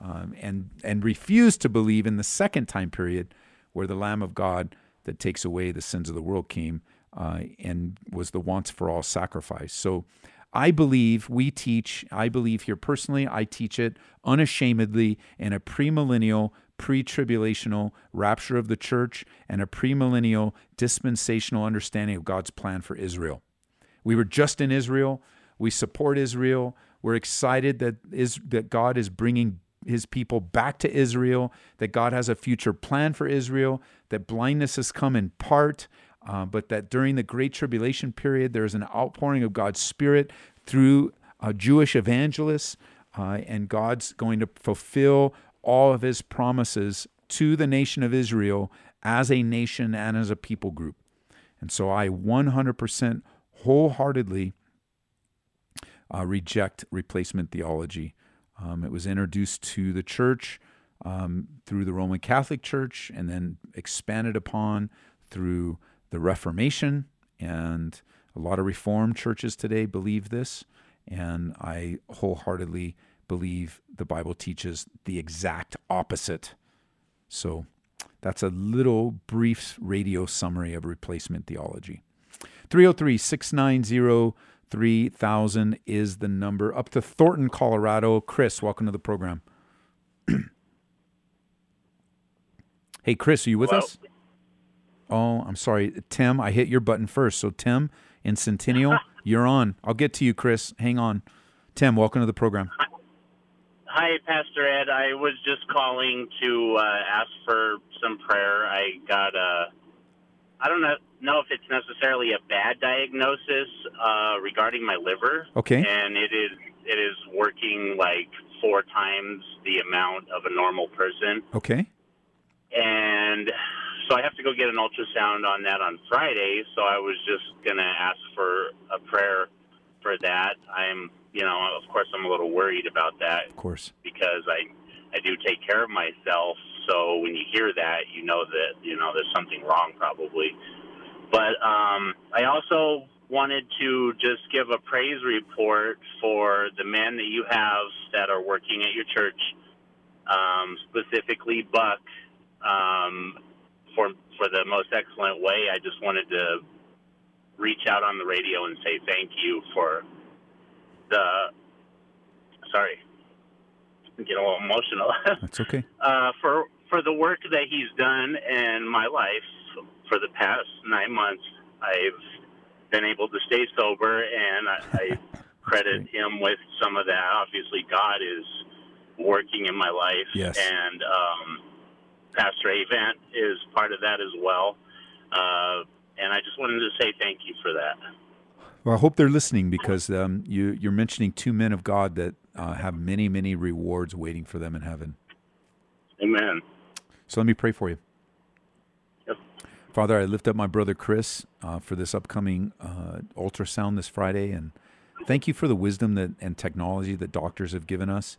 um, and, and refuse to believe in the second time period where the Lamb of God that takes away the sins of the world came uh, and was the once for all sacrifice. So I believe we teach, I believe here personally, I teach it unashamedly in a premillennial pre tribulational rapture of the church and a premillennial dispensational understanding of God's plan for Israel. We were just in Israel. We support Israel. We're excited that, is, that God is bringing his people back to Israel, that God has a future plan for Israel, that blindness has come in part, uh, but that during the Great Tribulation period, there is an outpouring of God's Spirit through uh, Jewish evangelists, uh, and God's going to fulfill all of his promises to the nation of Israel as a nation and as a people group. And so I 100% wholeheartedly uh, reject replacement theology. Um, it was introduced to the church um, through the Roman Catholic Church and then expanded upon through the Reformation. And a lot of Reformed churches today believe this. And I wholeheartedly believe the Bible teaches the exact opposite. So that's a little brief radio summary of replacement theology. 303 690 3000 is the number. Up to Thornton, Colorado. Chris, welcome to the program. hey, Chris, are you with Hello? us? Oh, I'm sorry. Tim, I hit your button first. So, Tim in Centennial, you're on. I'll get to you, Chris. Hang on. Tim, welcome to the program. Hi, Pastor Ed. I was just calling to uh, ask for some prayer. I got a, I don't know, know if it's necessarily a bad diagnosis uh, regarding my liver. Okay. And it is it is working like four times the amount of a normal person. Okay. And so I have to go get an ultrasound on that on Friday. So I was just gonna ask for a prayer for that. I'm you know, of course, I'm a little worried about that. Of course. Because I, I do take care of myself. So when you hear that, you know that you know there's something wrong probably. But um, I also wanted to just give a praise report for the men that you have that are working at your church, um, specifically Buck, um, for for the most excellent way. I just wanted to reach out on the radio and say thank you for the sorry, get a little emotional. That's okay. uh, for for the work that he's done in my life for the past nine months, I've been able to stay sober, and I, I credit him with some of that. Obviously, God is working in my life, yes. and um, Pastor Avent is part of that as well. Uh, and I just wanted to say thank you for that. Well, I hope they're listening because um, you, you're mentioning two men of God that uh, have many, many rewards waiting for them in heaven. Amen. So let me pray for you. Yep. Father, I lift up my brother Chris uh, for this upcoming uh, ultrasound this Friday, and thank you for the wisdom that and technology that doctors have given us.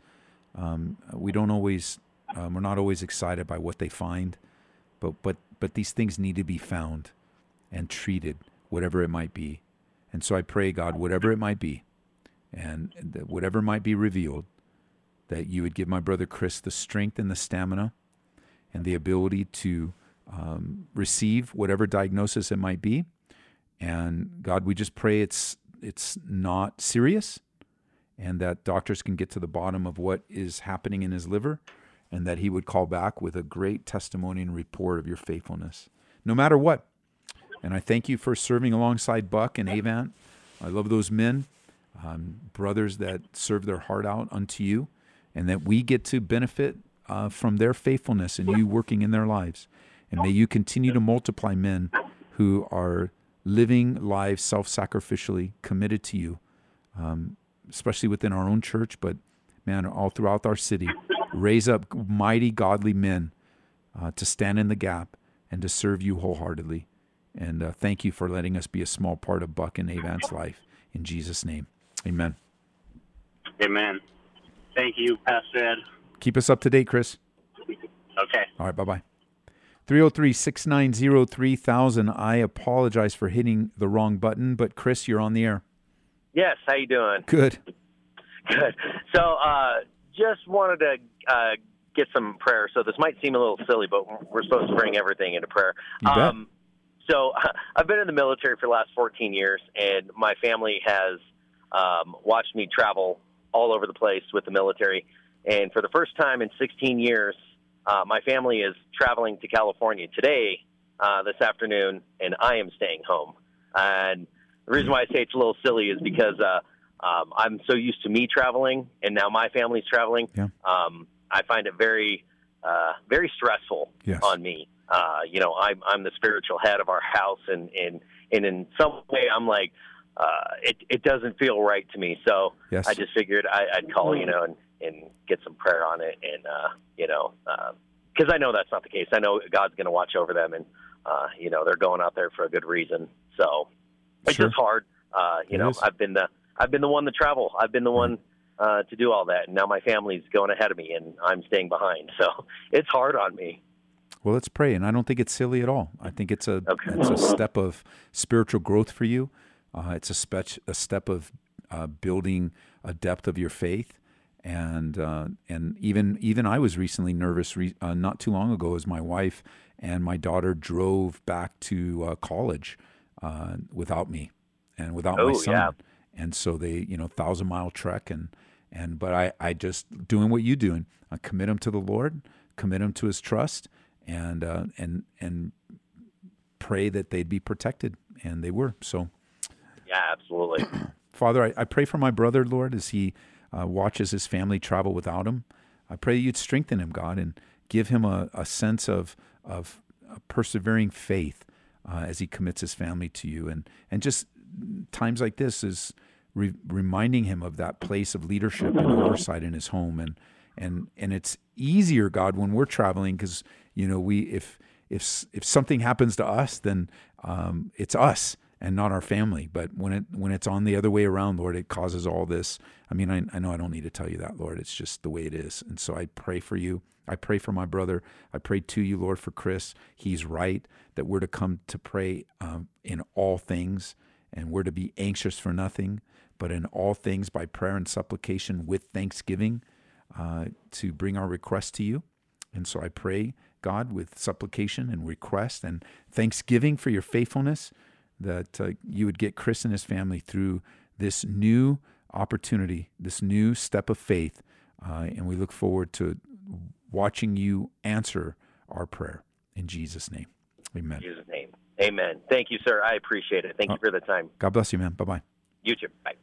Um, we don't always, um, we're not always excited by what they find, but but but these things need to be found and treated, whatever it might be. And so I pray, God, whatever it might be, and whatever might be revealed, that you would give my brother Chris the strength and the stamina and the ability to um, receive whatever diagnosis it might be. And God, we just pray it's it's not serious, and that doctors can get to the bottom of what is happening in his liver, and that he would call back with a great testimony and report of your faithfulness, no matter what. And I thank you for serving alongside Buck and Avant. I love those men, um, brothers that serve their heart out unto you, and that we get to benefit uh, from their faithfulness and you working in their lives. And may you continue to multiply men who are living lives self sacrificially committed to you, um, especially within our own church, but man, all throughout our city. Raise up mighty, godly men uh, to stand in the gap and to serve you wholeheartedly. And uh, thank you for letting us be a small part of Buck and Avant's life. In Jesus' name, amen. Amen. Thank you, Pastor Ed. Keep us up to date, Chris. Okay. All right, bye bye. 303 690 3000. I apologize for hitting the wrong button, but Chris, you're on the air. Yes, how you doing? Good. Good. So, uh, just wanted to uh, get some prayer. So this might seem a little silly, but we're supposed to bring everything into prayer. You bet. Um, so I've been in the military for the last 14 years, and my family has um, watched me travel all over the place with the military. And for the first time in 16 years, uh, my family is traveling to California today, uh, this afternoon, and I am staying home. And the reason why I say it's a little silly is because uh, um, I'm so used to me traveling, and now my family's traveling. Yeah. Um, I find it very, uh, very stressful Yes. on me. Uh, you know, I'm I'm the spiritual head of our house, and and and in some way, I'm like, uh, it it doesn't feel right to me. So Yes. I just figured I, I'd call, you know, and and get some prayer on it, and uh, you know, because I know that's not the case. I know God's going to watch over them, and uh, you know, they're going out there for a good reason. So it's Sure. just hard. Uh, you It know, is. I've been the I've been the one to travel. I've been the one uh, to do all that, and now my family's going ahead of me, and I'm staying behind. So it's hard on me. Well, let's pray. And I don't think it's silly at all. I think it's a it's a step of spiritual growth for you. Uh, it's a spec- a step of uh, building a depth of your faith. And uh, and even even I was recently nervous re- uh, not too long ago as my wife and my daughter drove back to uh, college uh, without me and without my Oh, son. yeah. And so they you know thousand mile trek and and but I I just doing what you doing. I commit them to the Lord, commit them to His trust, and uh, and and pray that they'd be protected, and they were. So, Yeah, absolutely. Father, I, I pray for my brother, Lord, as he uh, watches his family travel without him. I pray you'd strengthen him, God, and give him a, a sense of of a persevering faith uh, as he commits his family to you, and and just times like this is re- reminding him of that place of leadership and oversight in his home, and and and it's easier, God, when we're traveling because you know we if if if something happens to us, then um, it's us and not our family. But when it when it's on the other way around, Lord, it causes all this. I mean, I, I know I don't need to tell you that, Lord. It's just the way it is. And so I pray for you. I pray for my brother. I pray to you, Lord, for Chris. He's right that we're to come to pray um, in all things, and we're to be anxious for nothing, but in all things by prayer and supplication with thanksgiving uh, to bring our request to you. And so I pray, God, with supplication and request and thanksgiving for your faithfulness, that uh, you would get Chris and his family through this new opportunity, this new step of faith. Uh, and we look forward to watching you answer our prayer. In Jesus' name, amen. In Jesus' name. Amen. Thank you, sir. I appreciate it. Thank you for the time. God bless you, man. Bye bye. You too. Bye.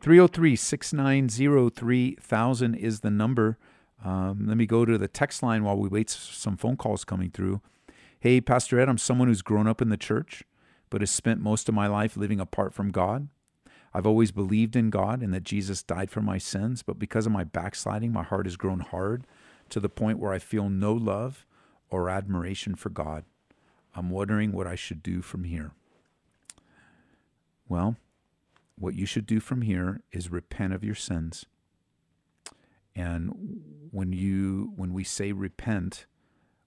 303 690 3000 is the number. Um, let me go to the text line while we wait some phone calls coming through. Hey, Pastor Ed, I'm someone who's grown up in the church, but has spent most of my life living apart from God. I've always believed in God and that Jesus died for my sins, but because of my backsliding, my heart has grown hard to the point where I feel no love or admiration for God. I'm wondering what I should do from here. Well, what you should do from here is repent of your sins. And when you when we say repent,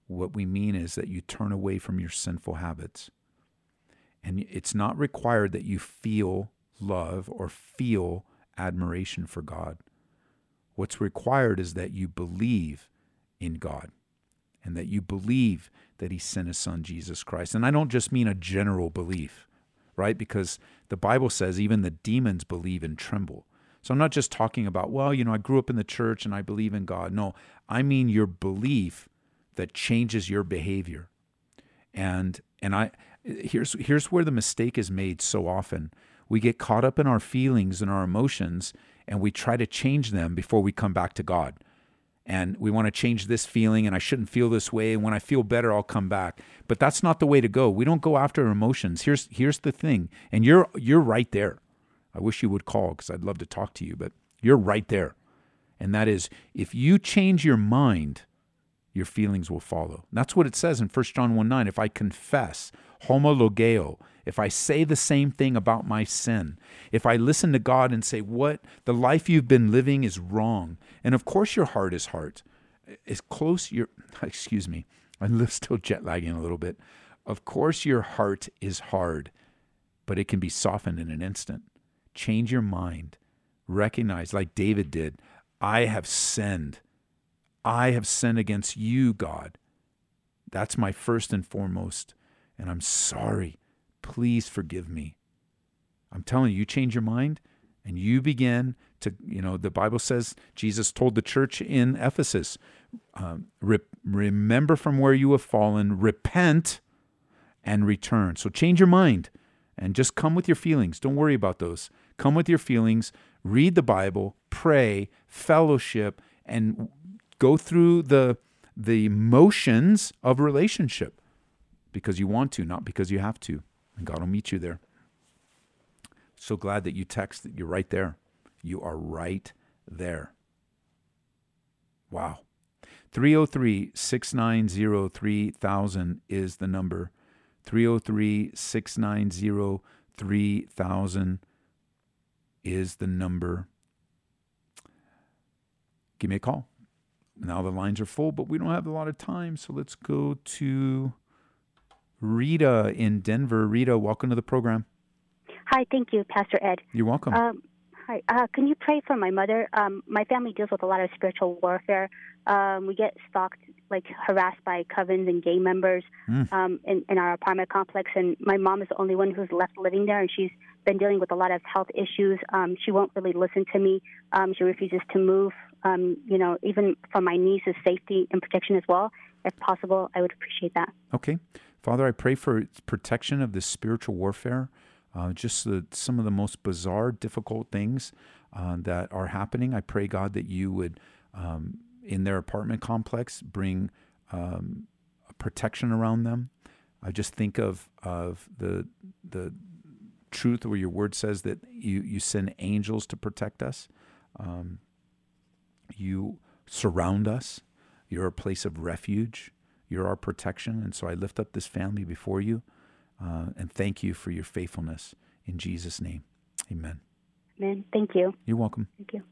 what we mean is that you turn away from your sinful habits. And it's not required that you feel love or feel admiration for God. What's required is that you believe in God and that you believe that He sent His Son, Jesus Christ. And I don't just mean a general belief, right? Because the Bible says even the demons believe and tremble. So I'm not just talking about, well, you know, I grew up in the church and I believe in God. No, I mean your belief that changes your behavior. And and I here's here's where the mistake is made so often. We get caught up in our feelings and our emotions and we try to change them before we come back to God. And we want to change this feeling and I shouldn't feel this way and when I feel better I'll come back. But that's not the way to go. We don't go after emotions. Here's here's the thing. And you're you're right there. I wish you would call cuz I'd love to talk to you, but you're right there. And that is if you change your mind, your feelings will follow. That's what it says in 1 John 1 9. If I confess, homologeo, if I say the same thing about my sin, if I listen to God and say, What the life you've been living is wrong, and of course your heart is hard, is close, your, excuse me, I'm still jet lagging a little bit. Of course your heart is hard, but it can be softened in an instant. Change your mind. Recognize, like David did, I have sinned. I have sinned against you, God. That's my first and foremost. And I'm sorry. Please forgive me. I'm telling you, you change your mind and you begin to, you know, the Bible says Jesus told the church in Ephesus, um, re- remember from where you have fallen, repent and return. So change your mind and just come with your feelings. Don't worry about those. Come with your feelings, read the Bible, pray, fellowship, and go through the the motions of relationship because you want to, not because you have to. And God will meet you there. So glad that you text that you're right there. You are right there. Wow. 303 690 3000 is the number. 303 690 3000 is the number. Give me a call. Now the lines are full, but we don't have a lot of time. So let's go to Rita in Denver. Rita, welcome to the program. Hi, thank you, Pastor Ed. You're welcome. Um, hi, uh, can you pray for my mother? Um, my family deals with a lot of spiritual warfare. Um, we get stalked, like harassed by covens and gay members Mm. um, in, in our apartment complex, and my mom is the only one who's left living there, and she's been dealing with a lot of health issues. Um, she won't really listen to me. Um, she refuses to move. Um, you know, even for my niece's safety and protection as well, if possible, I would appreciate that. Okay. Father, I pray for protection of this spiritual warfare, uh, just the, some of the most bizarre, difficult things uh, that are happening. I pray, God, that you would, um, in their apartment complex, bring um, protection around them. I just think of of the the truth where your word says that you you send angels to protect us. Um, you surround us. You're a place of refuge. You're our protection. And so I lift up this family before you uh, and thank you for your faithfulness in Jesus' name. Amen. Amen. thank you. You're welcome. Thank you.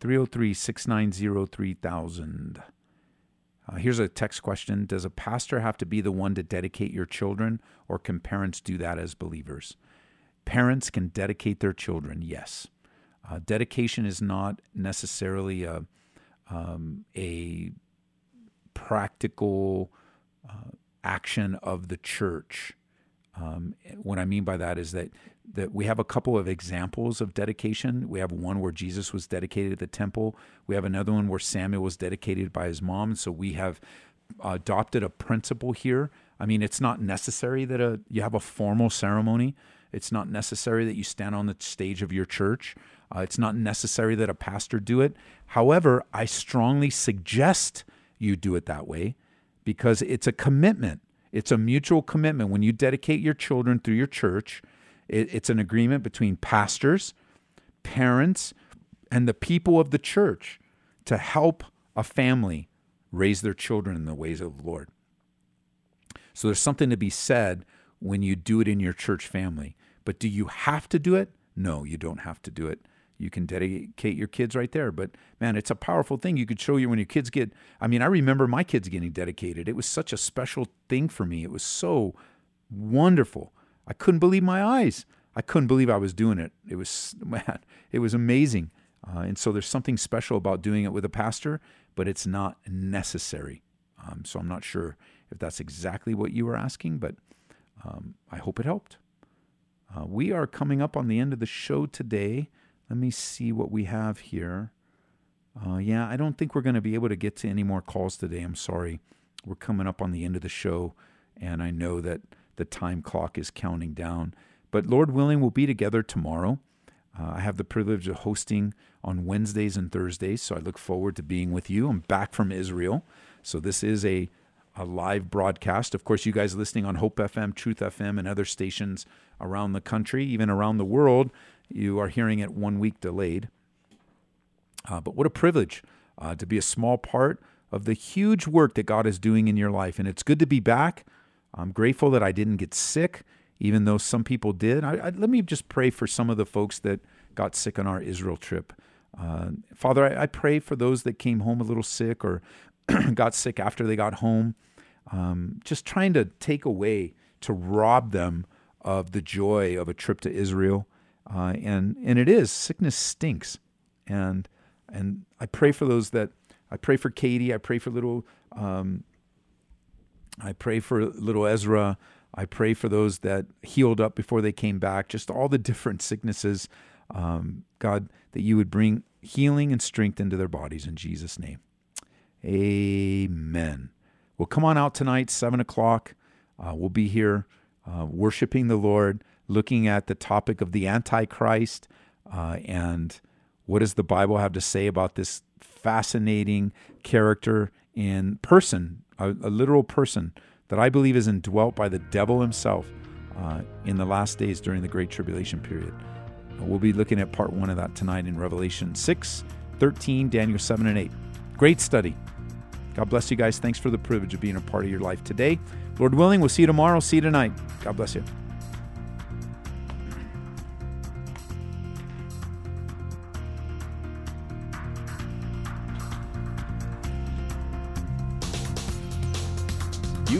303 690 3000. Uh, here's a text question Does a pastor have to be the one to dedicate your children, or can parents do that as believers? Parents can dedicate their children, yes. Uh, dedication is not necessarily a, um, a practical uh, action of the church. Um, what I mean by that is that that we have a couple of examples of dedication. We have one where Jesus was dedicated at the temple. We have another one where Samuel was dedicated by his mom. So we have adopted a principle here. I mean, it's not necessary that a you have a formal ceremony. It's not necessary that you stand on the stage of your church. Uh, it's not necessary that a pastor do it. However, I strongly suggest you do it that way because it's a commitment. It's a mutual commitment. When you dedicate your children through your church, It, it's an agreement between pastors, parents, and the people of the church to help a family raise their children in the ways of the Lord. So there's something to be said when you do it in your church family. But do you have to do it? No, you don't have to do it. You can dedicate your kids right there. But man, it's a powerful thing. You could show you when your kids get, I mean, I remember my kids getting dedicated. It was such a special thing for me. It was so wonderful. I couldn't believe my eyes. I couldn't believe I was doing it. It was, man, it was amazing. Uh, and so there's something special about doing it with a pastor, but it's not necessary. Um, so I'm not sure if that's exactly what you were asking, but um, I hope it helped. Uh, we are coming up on the end of the show today. Let me see what we have here. Uh, yeah, I don't think we're going to be able to get to any more calls today. I'm sorry. We're coming up on the end of the show, and I know that the time clock is counting down. But Lord willing, we'll be together tomorrow. Uh, I have the privilege of hosting on Wednesdays and Thursdays, so I look forward to being with you. I'm back from Israel, so this is a a live broadcast. Of course, you guys listening on Hope FM, Truth FM, and other stations around the country, even around the world, you are hearing it one week delayed. Uh, but what a privilege uh, to be a small part of the huge work that God is doing in your life. And it's good to be back. I'm grateful that I didn't get sick, even though some people did. I, I, let me just pray for some of the folks that got sick on our Israel trip. Uh, Father, I, I, pray for those that came home a little sick or got sick after they got home, um, just trying to take away, to rob them of the joy of a trip to Israel. Uh, and and it is sickness stinks, and and I pray for those that I pray for Katie. I pray for little. Um, I pray for little Ezra. I pray for those that healed up before they came back. Just all the different sicknesses, um, God, that you would bring healing and strength into their bodies in Jesus' name. Amen. Well, come on out tonight, 7 o'clock. Uh, we'll be here uh, worshiping the Lord, looking at the topic of the Antichrist uh, and what does the Bible have to say about this fascinating character in person, a, a literal person that I believe is indwelt by the devil himself uh, in the last days during the Great Tribulation period. We'll be looking at part one of that tonight in Revelation 6, 13, Daniel 7, and 8. Great study. God bless you guys. Thanks for the privilege of being a part of your life today. Lord willing, we'll see you tomorrow. See you tonight. God bless you.